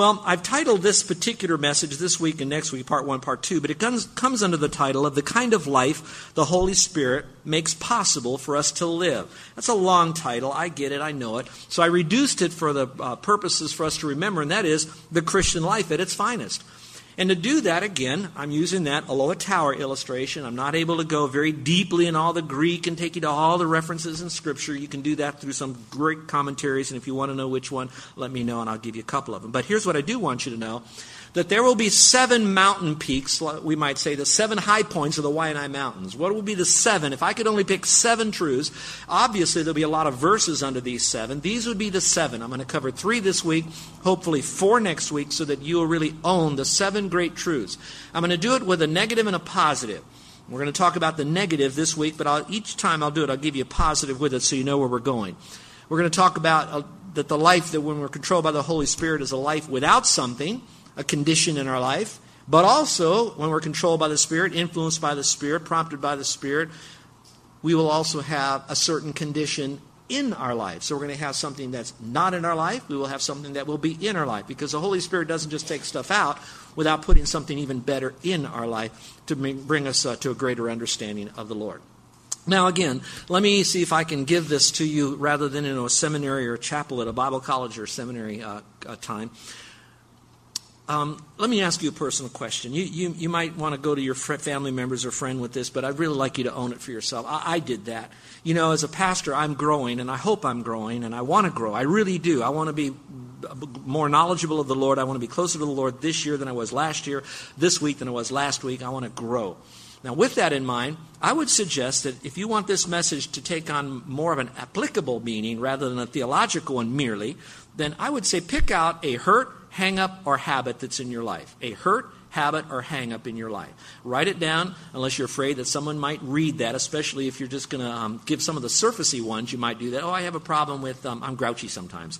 Well, I've titled this particular message this week and next week, part one, part two, but it comes, comes under the title of The Kind of Life the Holy Spirit Makes Possible for Us to Live. That's a long title. I get it. I know it. So I reduced it for the uh, purposes for us to remember, and that is the Christian life at its finest. And to do that, again, I'm using that Aloha Tower illustration. I'm not able to go very deeply in all the Greek and take you to all the references in Scripture. You can do that through some great commentaries, and if you want to know which one, let me know and I'll give you a couple of them. But here's what I do want you to know that there will be seven mountain peaks, we might say the seven high points of the Waianae Mountains. What will be the seven? If I could only pick seven truths, obviously there'll be a lot of verses under these seven. These would be the seven. I'm going to cover three this week, hopefully four next week, so that you will really own the seven great truths. I'm going to do it with a negative and a positive. We're going to talk about the negative this week, but I'll, each time I'll do it, I'll give you a positive with it so you know where we're going. We're going to talk about uh, that the life that when we're controlled by the Holy Spirit is a life without something a condition in our life, but also when we're controlled by the Spirit, influenced by the Spirit, prompted by the Spirit, we will also have a certain condition in our life. So we're going to have something that's not in our life. We will have something that will be in our life because the Holy Spirit doesn't just take stuff out without putting something even better in our life to bring us uh, to a greater understanding of the Lord. Now, again, let me see if I can give this to you rather than in a seminary or chapel at a Bible college or seminary uh, uh, time. Um, let me ask you a personal question. You, you, you might want to go to your family members or friend with this, but I'd really like you to own it for yourself. I, I did that. You know, as a pastor, I'm growing, and I hope I'm growing, and I want to grow. I really do. I want to be more knowledgeable of the Lord. I want to be closer to the Lord this year than I was last year, this week than I was last week. I want to grow. Now, with that in mind, I would suggest that if you want this message to take on more of an applicable meaning rather than a theological one merely, then I would say pick out a hurt, hang up, or habit that's in your life. A hurt, habit, or hang up in your life. Write it down unless you're afraid that someone might read that, especially if you're just going to um, give some of the surfacey ones. You might do that. Oh, I have a problem with, um, I'm grouchy sometimes.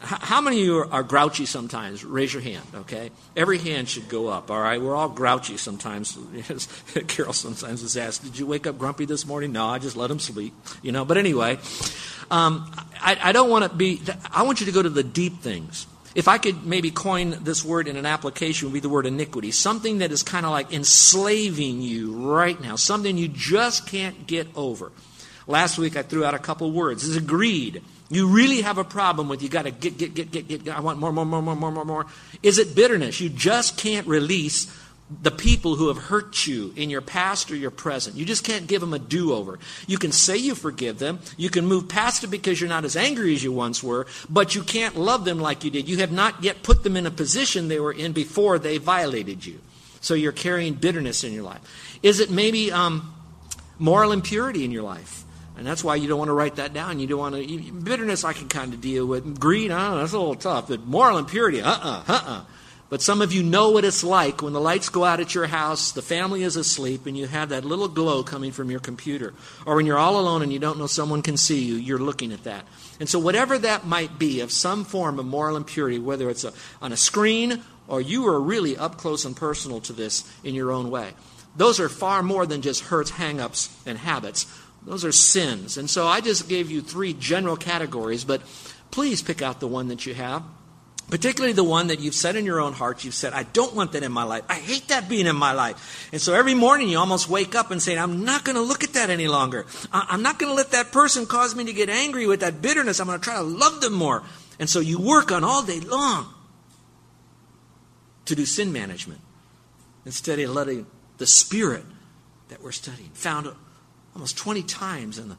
how many of you are, are, grouchy sometimes? Raise your hand, okay? Every hand should go up, all right? We're all grouchy sometimes. Carol sometimes is asked, Did you wake up grumpy this morning? No, I just let him sleep, you know? But anyway, um, I, I don't want to be, I want you to go to the deep things. If I could maybe coin this word in an application, would be the word iniquity. Something that is kind of like enslaving you right now, something you just can't get over. Last week I threw out a couple words. Is it greed. You really have a problem with you got to get, get, get, get, get. I want more, more, more, more, more, more, more. Is it bitterness? You just can't release the people who have hurt you in your past or your present. You just can't give them a do over. You can say you forgive them. You can move past it because you're not as angry as you once were, but you can't love them like you did. You have not yet put them in a position they were in before they violated you. So you're carrying bitterness in your life. Is it maybe um, moral impurity in your life? And that's why you don't want to write that down. You don't want to. Bitterness, I can kind of deal with. Greed, I don't know, that's a little tough. But moral impurity, uh uh-uh, uh, uh-uh. But some of you know what it's like when the lights go out at your house, the family is asleep, and you have that little glow coming from your computer. Or when you're all alone and you don't know someone can see you, you're looking at that. And so, whatever that might be, of some form of moral impurity, whether it's a, on a screen or you are really up close and personal to this in your own way, those are far more than just hurts, hang ups, and habits. Those are sins. And so, I just gave you three general categories, but please pick out the one that you have Particularly the one that you've said in your own heart, you've said, I don't want that in my life. I hate that being in my life. And so every morning you almost wake up and say, I'm not going to look at that any longer. I'm not going to let that person cause me to get angry with that bitterness. I'm going to try to love them more. And so you work on all day long to do sin management instead of letting the Spirit that we're studying, found almost 20 times in the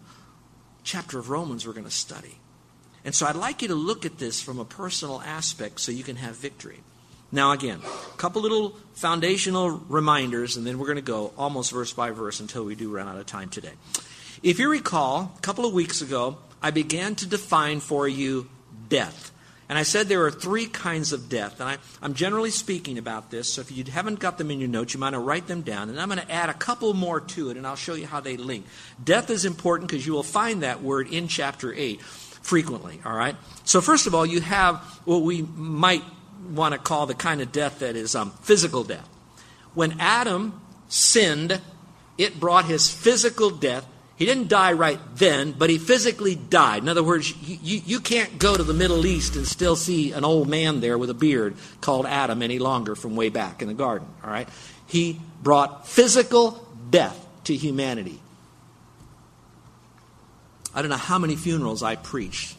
chapter of Romans we're going to study. And so I'd like you to look at this from a personal aspect so you can have victory. Now, again, a couple little foundational reminders, and then we're going to go almost verse by verse until we do run out of time today. If you recall, a couple of weeks ago, I began to define for you death. And I said there are three kinds of death. And I, am generally speaking about this, so if you haven't got them in your notes, you might want to write them down. And I'm going to add a couple more to it, and I'll show you how they link. Death is important because you will find that word in chapter 8 frequently, all right? So, first of all, you have what we might want to call the kind of death that is um, physical death. When Adam sinned, it brought his physical death he didn't die right then, but he physically died. In other words, you, you, you, can't go to the Middle East and still see an old man there with a beard called Adam any longer from way back in the garden. All right? He brought physical death to humanity. I don't know how many funerals I preached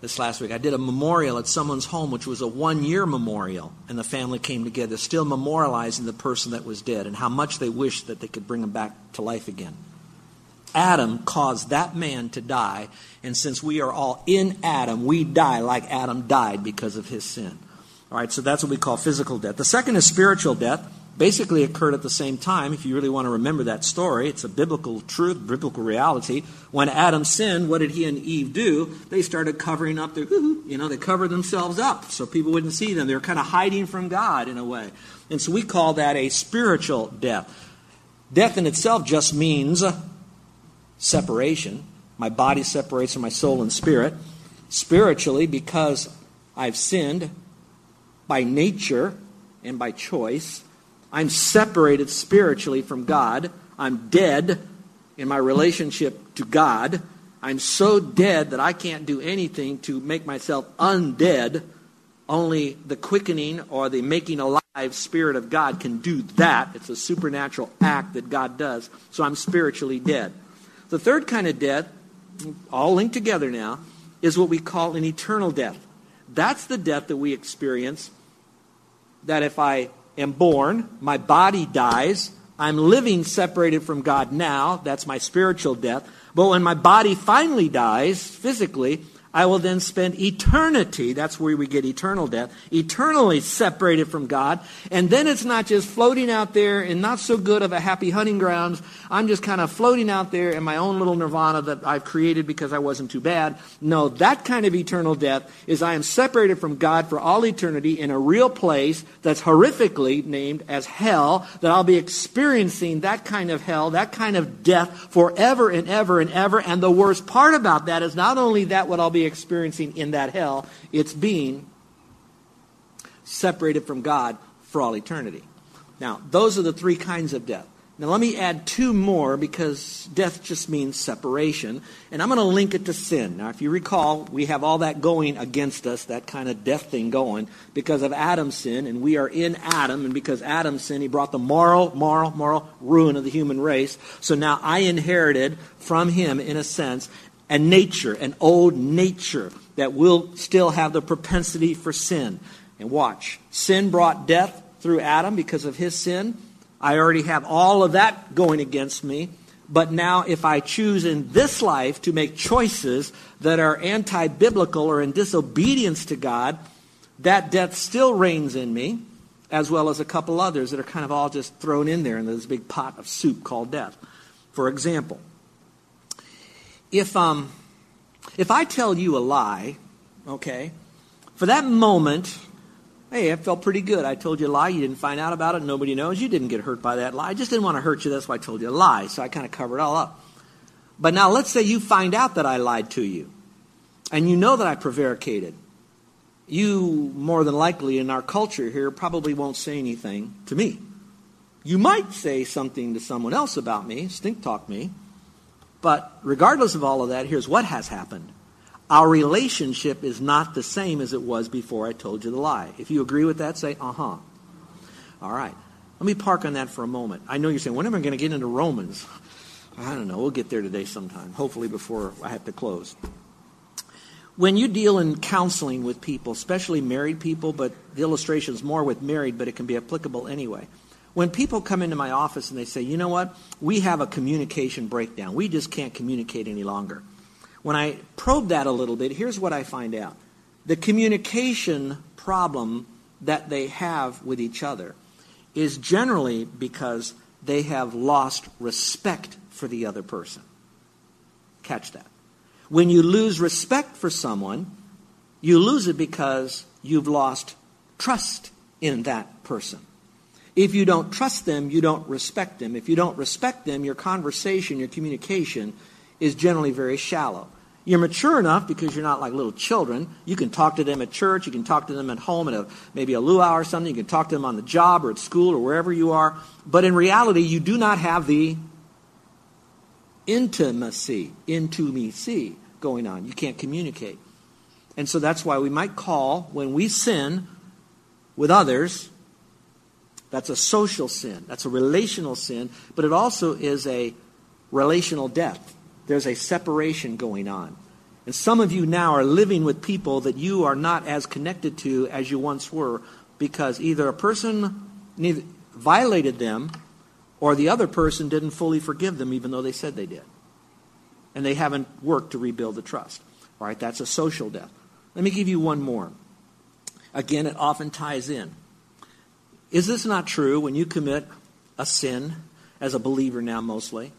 this last week. I did a memorial at someone's home, which was a one year memorial, and the family came together, still memorializing the person that was dead and how much they wished that they could bring him back to life again. Adam caused that man to die, and since we are all in Adam, we die like Adam died because of his sin. All right, so that's what we call physical death. The second is spiritual death. Basically occurred at the same time. If you really want to remember that story, it's a biblical truth, biblical reality. When Adam sinned, what did he and Eve do? They started covering up their, you know, they covered themselves up so people wouldn't see them. They were kind of hiding from God in a way. And so we call that a spiritual death. Death in itself just means separation. My body separates from my soul and spirit. Spiritually, because I've sinned by nature and by choice, I'm separated spiritually from God. I'm dead in my relationship to God. I'm so dead that I can't do anything to make myself undead. Only the quickening or the making alive Spirit of God can do that. It's a supernatural act that God does. So I'm spiritually dead. The third kind of death, all linked together now, is what we call an eternal death. That's the death that we experience that if I am born, my body dies, I'm living separated from God now, that's my spiritual death. But when my body finally dies physically, I will then spend eternity, that's where we get eternal death, eternally separated from God. And then it's not just floating out there in not so good of a happy hunting grounds. I'm just kind of floating out there in my own little nirvana that I've created because I wasn't too bad. No, that kind of eternal death is I am separated from God for all eternity in a real place that's horrifically named as hell, that I'll be experiencing that kind of hell, that kind of death forever and ever and ever. And the worst part about that is not only that what I'll be experiencing in that hell. It's being separated from God for all eternity. Now, those are the three kinds of death. Now, let me add two more because death just means separation. And I'm going to link it to sin. Now, if you recall, we have all that going against us, that kind of death thing going, because of Adam's sin. And we are in Adam. And because Adam's sin, he brought the moral, moral, moral ruin of the human race. So now I inherited from him, in a sense, and nature, an old nature that will still have the propensity for sin. And watch, sin brought death through Adam because of his sin. I already have all of that going against me. But now, if I choose in this life to make choices that are anti biblical or in disobedience to God, that death still reigns in me, as well as a couple others that are kind of all just thrown in there in this big pot of soup called death. For example, if um, if I tell you a lie, okay, for that moment, hey, it felt pretty good. I told you a lie. You didn't find out about it. Nobody knows. You didn't get hurt by that lie. I just didn't want to hurt you. That's why I told you a lie. So I kind of covered it all up. But now let's say you find out that I lied to you, and you know that I prevaricated. You, more than likely in our culture here, probably won't say anything to me. You might say something to someone else about me, stink talk me, but regardless of all of that, here's what has happened. Our relationship is not the same as it was before I told you the lie. If you agree with that, say, uh huh. All right. Let me park on that for a moment. I know you're saying, when am I going to get into Romans? I don't know. We'll get there today sometime, hopefully before I have to close. When you deal in counseling with people, especially married people, but the illustration is more with married, but it can be applicable anyway. When people come into my office and they say, you know what, we have a communication breakdown. We just can't communicate any longer. When I probe that a little bit, here's what I find out. The communication problem that they have with each other is generally because they have lost respect for the other person. Catch that. When you lose respect for someone, you lose it because you've lost trust in that person. If you don't trust them, you don't respect them. If you don't respect them, your conversation, your communication is generally very shallow. You're mature enough because you're not like little children. You can talk to them at church. You can talk to them at home at a, maybe a luau or something. You can talk to them on the job or at school or wherever you are. But in reality, you do not have the intimacy, intimacy going on. You can't communicate. And so that's why we might call, when we sin with others, that's a social sin. That's a relational sin. But it also is a relational death there's a separation going on. And some of you now are living with people that you are not as connected to as you once were because either a person violated them or the other person didn't fully forgive them even though they said they did. And they haven't worked to rebuild the trust. All right, that's a social death. Let me give you one more. Again, it often ties in. Is this not true when you commit a sin, as a believer now mostly,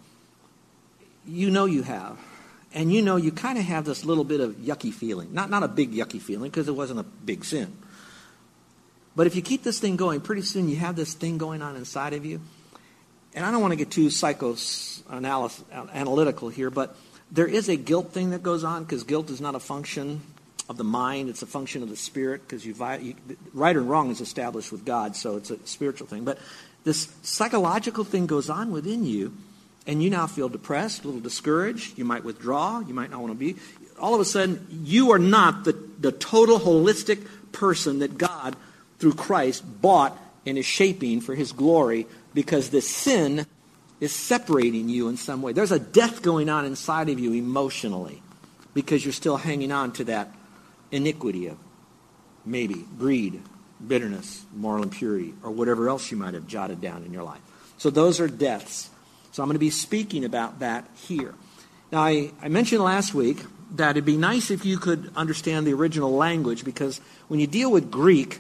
you know you have. And you know you kind of have this little bit of yucky feeling. Not, not a big yucky feeling because it wasn't a big sin. But if you keep this thing going, pretty soon you have this thing going on inside of you. And I don't want to get too psychoanalytical here, but there is a guilt thing that goes on because guilt is not a function of the mind, it's a function of the spirit because you, you, right or wrong is established with God, so it's a spiritual thing. But this psychological thing goes on within you and you now feel depressed, a little discouraged, you might withdraw, you might not want to be. All of a sudden, you are not the, the total holistic person that God, through Christ, bought and is shaping for his glory because this sin is separating you in some way. There's a death going on inside of you emotionally because you're still hanging on to that iniquity of maybe greed, bitterness, moral impurity, or whatever else you might have jotted down in your life. So those are deaths. So I'm going to be speaking about that here. Now, I, I mentioned last week that it'd be nice if you could understand the original language because when you deal with Greek,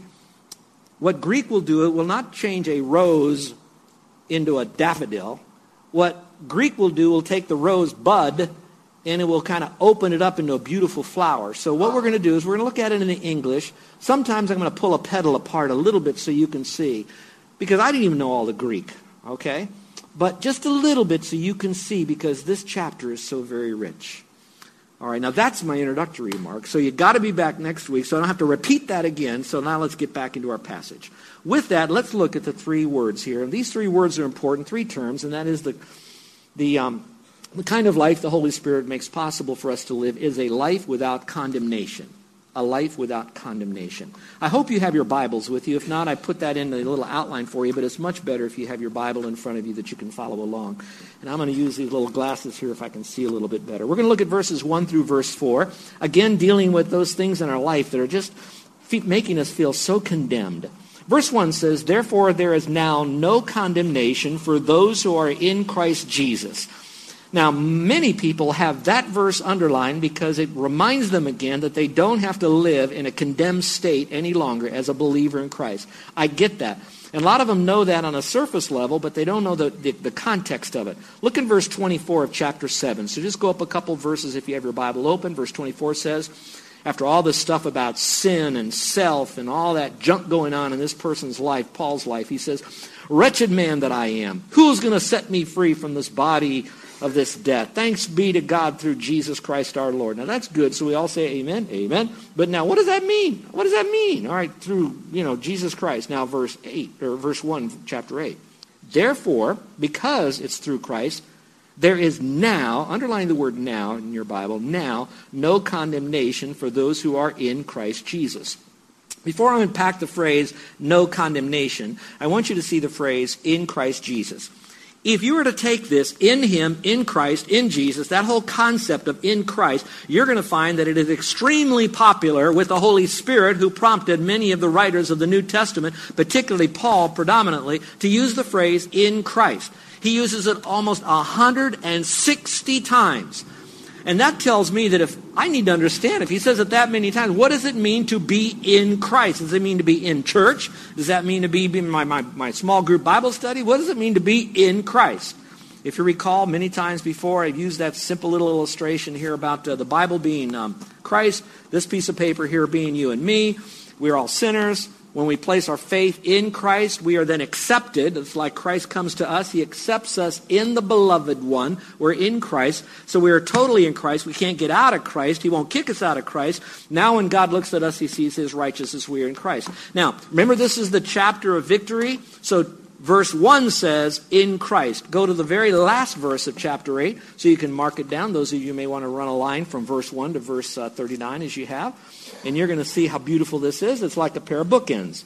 what Greek will do, it will not change a rose into a daffodil. What Greek will do will take the rose bud and it will kind of open it up into a beautiful flower. So what we're going to do is we're going to look at it in the English. Sometimes I'm going to pull a petal apart a little bit so you can see because I didn't even know all the Greek, okay? but just a little bit so you can see because this chapter is so very rich. All right, now that's my introductory remark. So you've got to be back next week, so I don't have to repeat that again. So now let's get back into our passage. With that, let's look at the three words here. And these three words are important, three terms, and that is the, the, um, the kind of life the Holy Spirit makes possible for us to live is a life without condemnation a life without condemnation. I hope you have your Bibles with you. If not, I put that in a little outline for you, but it's much better if you have your Bible in front of you that you can follow along. And I'm going to use these little glasses here if I can see a little bit better. We're going to look at verses 1 through verse 4, again dealing with those things in our life that are just making us feel so condemned. Verse 1 says, Therefore there is now no condemnation for those who are in Christ Jesus now, many people have that verse underlined because it reminds them again that they don't have to live in a condemned state any longer as a believer in Christ. I get that. And a lot of them know that on a surface level, but they don't know the, the, the, context of it. Look in verse 24 of chapter 7. So just go up a couple verses if you have your Bible open. Verse 24 says, after all this stuff about sin and self and all that junk going on in this person's life, Paul's life, he says, Wretched man that I am, who's going to set me free from this body of this death. Thanks be to God through Jesus Christ our Lord. Now that's good. So we all say amen, amen. But now what does that mean? What does that mean? All right, through, you know, Jesus Christ. Now verse 8 or verse 1 chapter 8. Therefore, because it's through Christ, there is now, underline the word now in your Bible, now no condemnation for those who are in Christ Jesus. Before I unpack the phrase no condemnation, I want you to see the phrase in Christ Jesus. If you were to take this in Him, in Christ, in Jesus, that whole concept of in Christ, you're going to find that it is extremely popular with the Holy Spirit who prompted many of the writers of the New Testament, particularly Paul predominantly, to use the phrase in Christ. He uses it almost 160 times. And that tells me that if I need to understand, if he says it that many times, what does it mean to be in Christ? Does it mean to be in church? Does that mean to be in my, my, my small group Bible study? What does it mean to be in Christ? If you recall, many times before I've used that simple little illustration here about uh, the Bible being um, Christ, this piece of paper here being you and me. We're all sinners. When we place our faith in Christ, we are then accepted. It's like Christ comes to us. He accepts us in the beloved one. We're in Christ. So we are totally in Christ. We can't get out of Christ. He won't kick us out of Christ. Now when God looks at us, he sees his righteousness. We are in Christ. Now, remember this is the chapter of victory. So verse 1 says, in Christ. Go to the very last verse of chapter 8 so you can mark it down. Those of you may want to run a line from verse 1 to verse uh, 39 as you have and you're going to see how beautiful this is. It's like a pair of bookends.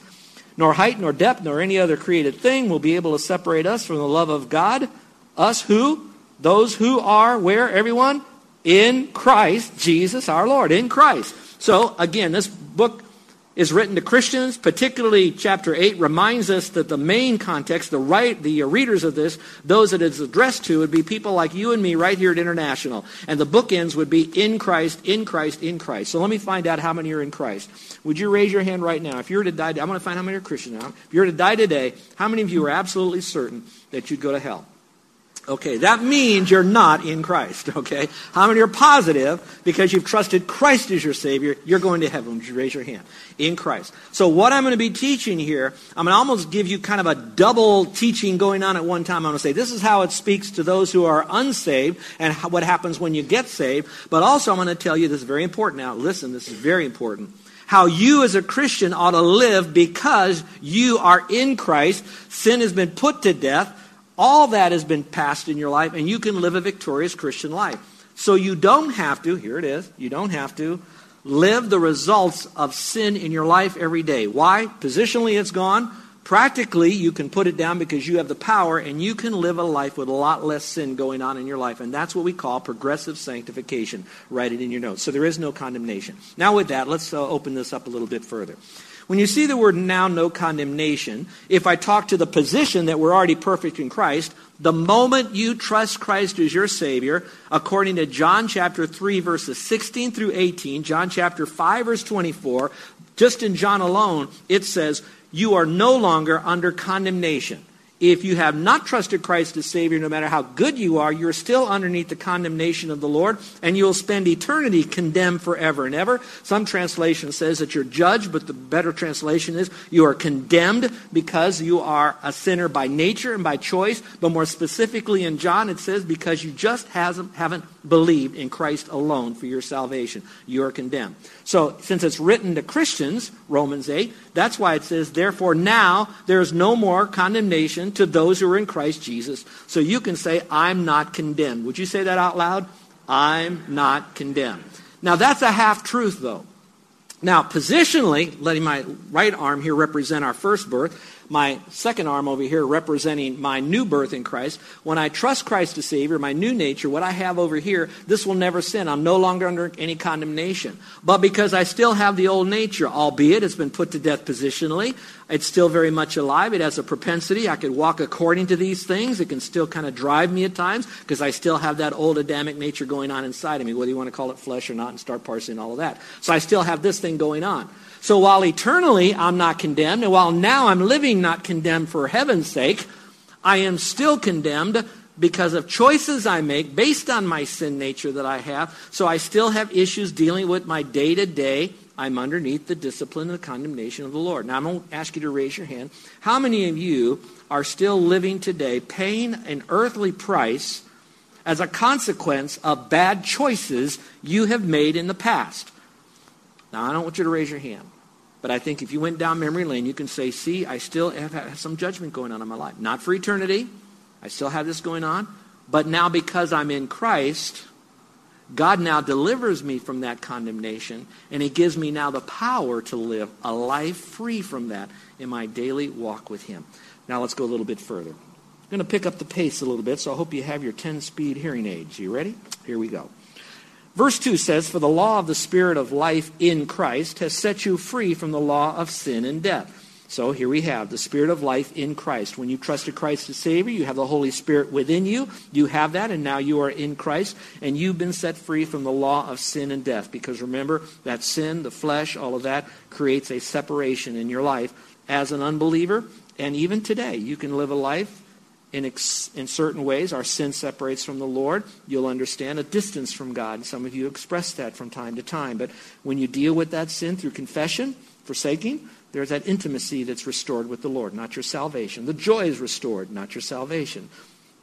Nor height, nor depth, nor any other created thing will be able to separate us from the love of God. Us who? Those who are where, everyone? In Christ Jesus our Lord. In Christ. So, again, this book is written to Christians, particularly chapter 8 reminds us that the main context, the right, the readers of this, those that it's addressed to would be people like you and me right here at International. And the bookends would be in Christ, in Christ, in Christ. So let me find out how many are in Christ. Would you raise your hand right now? If you were to die, I'm going to find how many are Christian now. If you were to die today, how many of you are absolutely certain that you'd go to hell? Okay, that means you're not in Christ, okay? How many are positive because you've trusted Christ as your Savior, you're going to heaven? Would you raise your hand? In Christ. So what I'm going to be teaching here, I'm going to almost give you kind of a double teaching going on at one time. I'm going to say this is how it speaks to those who are unsaved and what happens when you get saved. But also I'm going to tell you, this is very important now. Listen, this is very important how you as a Christian ought to live because you are in Christ. Sin has been put to death. All that has been passed in your life, and you can live a victorious Christian life. So you don't have to, here it is, you don't have to live the results of sin in your life every day. Why? Positionally, it's gone. Practically, you can put it down because you have the power and you can live a life with a lot less sin going on in your life. And that's what we call progressive sanctification. Write it in your notes. So there is no condemnation. Now, with that, let's uh, open this up a little bit further. When you see the word now, no condemnation, if I talk to the position that we're already perfect in Christ, the moment you trust Christ as your Savior, according to John chapter 3, verses 16 through 18, John chapter 5, verse 24, just in John alone, it says, You are no longer under condemnation. If you have not trusted Christ as Savior, no matter how good you are, you're still underneath the condemnation of the Lord, and you'll spend eternity condemned forever and ever. Some translation says that you're judged, but the better translation is you are condemned because you are a sinner by nature and by choice. But more specifically in John, it says because you just hasn't, haven't believed in Christ alone for your salvation. You are condemned. So, since it's written to Christians, Romans 8, that's why it says, Therefore now there is no more condemnation to those who are in Christ Jesus. So you can say, I'm not condemned. Would you say that out loud? I'm not condemned. Now, that's a half truth, though. Now, positionally, letting my right arm here represent our first birth, my second arm over here representing my new birth in Christ. When I trust Christ as Savior, my new nature, what I have over here, this will never sin. I'm no longer under any condemnation. But because I still have the old nature, albeit it's been put to death positionally, it's still very much alive. It has a propensity. I could walk according to these things. It can still kind of drive me at times because I still have that old Adamic nature going on inside of me, whether you want to call it flesh or not, and start parsing all of that. So I still have this thing going on. So while eternally I'm not condemned, and while now I'm living not condemned for heaven's sake, I am still condemned because of choices I make based on my sin nature that I have. So I still have issues dealing with my day to day. I'm underneath the discipline and the condemnation of the Lord. Now, I'm going to ask you to raise your hand. How many of you are still living today paying an earthly price as a consequence of bad choices you have made in the past? Now, I don't want you to raise your hand. But I think if you went down memory lane, you can say, see, I still have some judgment going on in my life. Not for eternity. I still have this going on. But now because I'm in Christ, God now delivers me from that condemnation, and He gives me now the power to live a life free from that in my daily walk with Him. Now let's go a little bit further. I'm going to pick up the pace a little bit, so I hope you have your 10 speed hearing aids. You ready? Here we go. Verse 2 says, For the law of the Spirit of life in Christ has set you free from the law of sin and death. So here we have the Spirit of life in Christ. When you trusted Christ as Savior, you have the Holy Spirit within you. You have that, and now you are in Christ, and you've been set free from the law of sin and death. Because remember, that sin, the flesh, all of that creates a separation in your life as an unbeliever. And even today, you can live a life in, ex- in certain ways. Our sin separates from the Lord. You'll understand a distance from God. Some of you express that from time to time. But when you deal with that sin through confession, forsaking, there's that intimacy that's restored with the Lord, not your salvation. The joy is restored, not your salvation,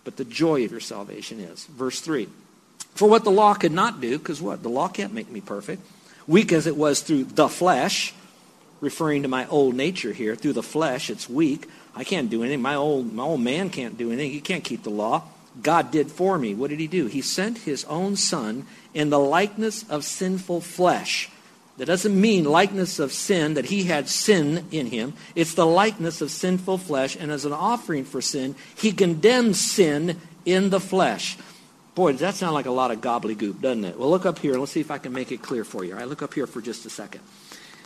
but the joy of your salvation is. Verse 3. For what the law could not do, because what? The law can't make me perfect. Weak as it was through the flesh, referring to my old nature here, through the flesh, it's weak. I can't do anything. My old, my old man can't do anything. He can't keep the law. God did for me. What did he do? He sent his own son in the likeness of sinful flesh that doesn't mean likeness of sin, that he had sin in him. It's the likeness of sinful flesh, and as an offering for sin, he condemns sin in the flesh. Boy, does that sound like a lot of gobbledygook, doesn't it? Well, look up here, and let's see if I can make it clear for you. All right, look up here for just a second.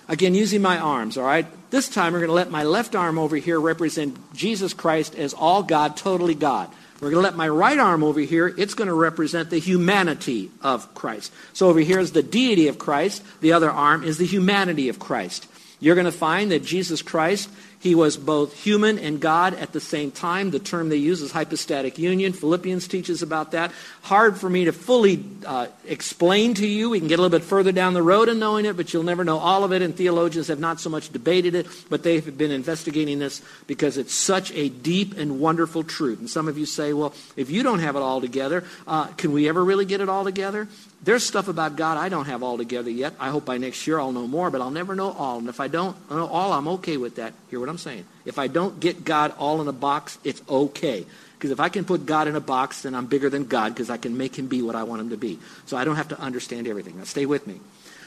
Again, using my arms, all right? This time we're going to let my left arm over here represent Jesus Christ as all God, totally God. We're going to let my right arm over here, it's going to represent the humanity of Christ. So over here is the deity of Christ. The other arm is the humanity of Christ. You're going to find that Jesus Christ he was both human and God at the same time. The term they use is hypostatic union. Philippians teaches about that. Hard for me to fully uh, explain to you. We can get a little bit further down the road in knowing it, but you'll never know all of it. And theologians have not so much debated it, but they've been investigating this because it's such a deep and wonderful truth. And some of you say, well, if you don't have it all together, uh, can we ever really get it all together? There's stuff about God I don't have all together yet. I hope by next year I'll know more, but I'll never know all. And if I don't know all, I'm okay with that. Hear what I'm saying? If I don't get God all in a box, it's okay. Because if I can put God in a box, then I'm bigger than God because I can make him be what I want him to be. So I don't have to understand everything. Now stay with me.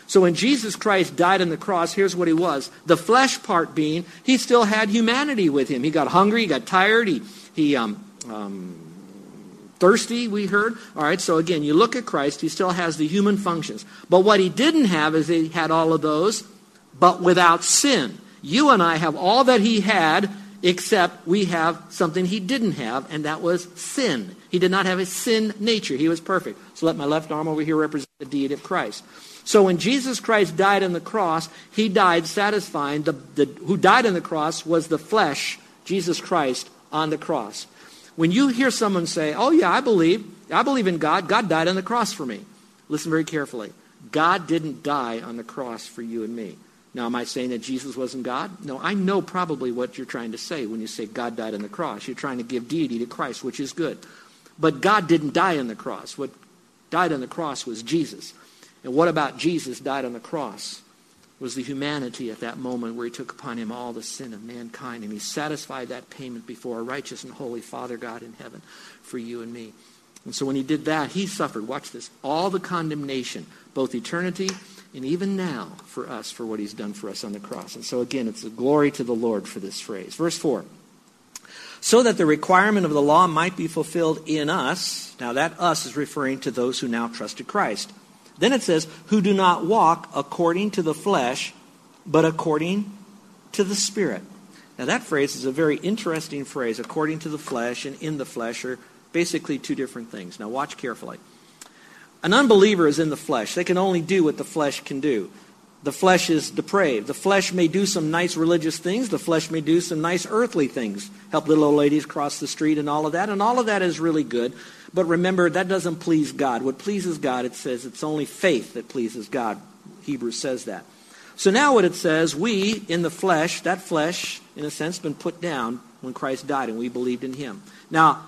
So when Jesus Christ died on the cross, here's what he was. The flesh part being, he still had humanity with him. He got hungry, he got tired, he, he um, um, thirsty, we heard. All right, so again, you look at Christ, he still has the human functions. But what he didn't have is he had all of those, but without sin. You and I have all that he had, except we have something he didn't have, and that was sin. He did not have a sin nature. He was perfect. So let my left arm over here represent the deity of Christ. So when Jesus Christ died on the cross, he died satisfying. The, the, who died on the cross was the flesh, Jesus Christ, on the cross. When you hear someone say, Oh, yeah, I believe, I believe in God, God died on the cross for me. Listen very carefully. God didn't die on the cross for you and me. Now, am I saying that Jesus wasn't God? No, I know probably what you're trying to say when you say God died on the cross. You're trying to give deity to Christ, which is good. But God didn't die on the cross. What died on the cross was Jesus. And what about Jesus died on the cross? Was the humanity at that moment where he took upon him all the sin of mankind and he satisfied that payment before a righteous and holy Father God in heaven for you and me. And so when he did that, he suffered, watch this, all the condemnation, both eternity and even now for us for what he's done for us on the cross. And so again, it's a glory to the Lord for this phrase. Verse 4. So that the requirement of the law might be fulfilled in us. Now that us is referring to those who now trusted Christ then it says, who do not walk according to the flesh, but according to the Spirit. Now, that phrase is a very interesting phrase. According to the flesh and in the flesh are basically two different things. Now, watch carefully. An unbeliever is in the flesh. They can only do what the flesh can do. The flesh is depraved. The flesh may do some nice religious things. The flesh may do some nice earthly things. Help little old ladies cross the street and all of that. And all of that is really good. But remember, that doesn't please God. What pleases God, it says it's only faith that pleases God. Hebrews says that. So now what it says, we in the flesh, that flesh, in a sense, been put down when Christ died and we believed in him. Now,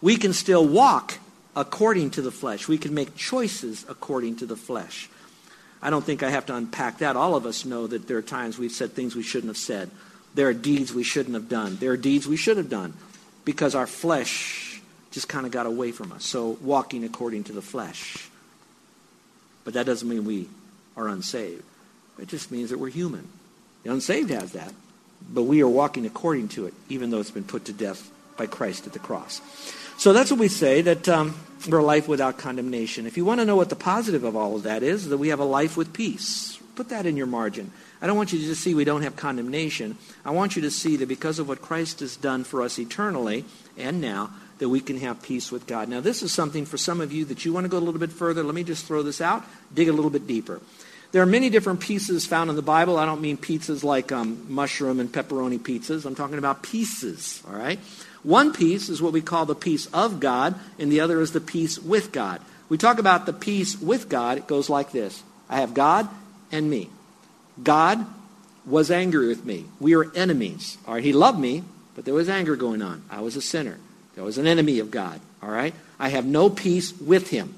we can still walk according to the flesh. We can make choices according to the flesh. I don't think I have to unpack that. All of us know that there are times we've said things we shouldn't have said. There are deeds we shouldn't have done. There are deeds we should have done because our flesh just kind of got away from us. So walking according to the flesh. But that doesn't mean we are unsaved. It just means that we're human. The unsaved has that. But we are walking according to it, even though it's been put to death by Christ at the cross. So that's what we say, that um, we're a life without condemnation. If you want to know what the positive of all of that is, that we have a life with peace. Put that in your margin. I don't want you to just see we don't have condemnation. I want you to see that because of what Christ has done for us eternally and now, that we can have peace with God. Now, this is something for some of you that you want to go a little bit further. Let me just throw this out, dig a little bit deeper. There are many different pieces found in the Bible. I don't mean pizzas like um, mushroom and pepperoni pizzas. I'm talking about pieces, all right? One piece is what we call the peace of God, and the other is the peace with God. We talk about the peace with God, it goes like this I have God and me. God was angry with me. We are enemies. All right, he loved me, but there was anger going on. I was a sinner. There was an enemy of God. All right? I have no peace with him.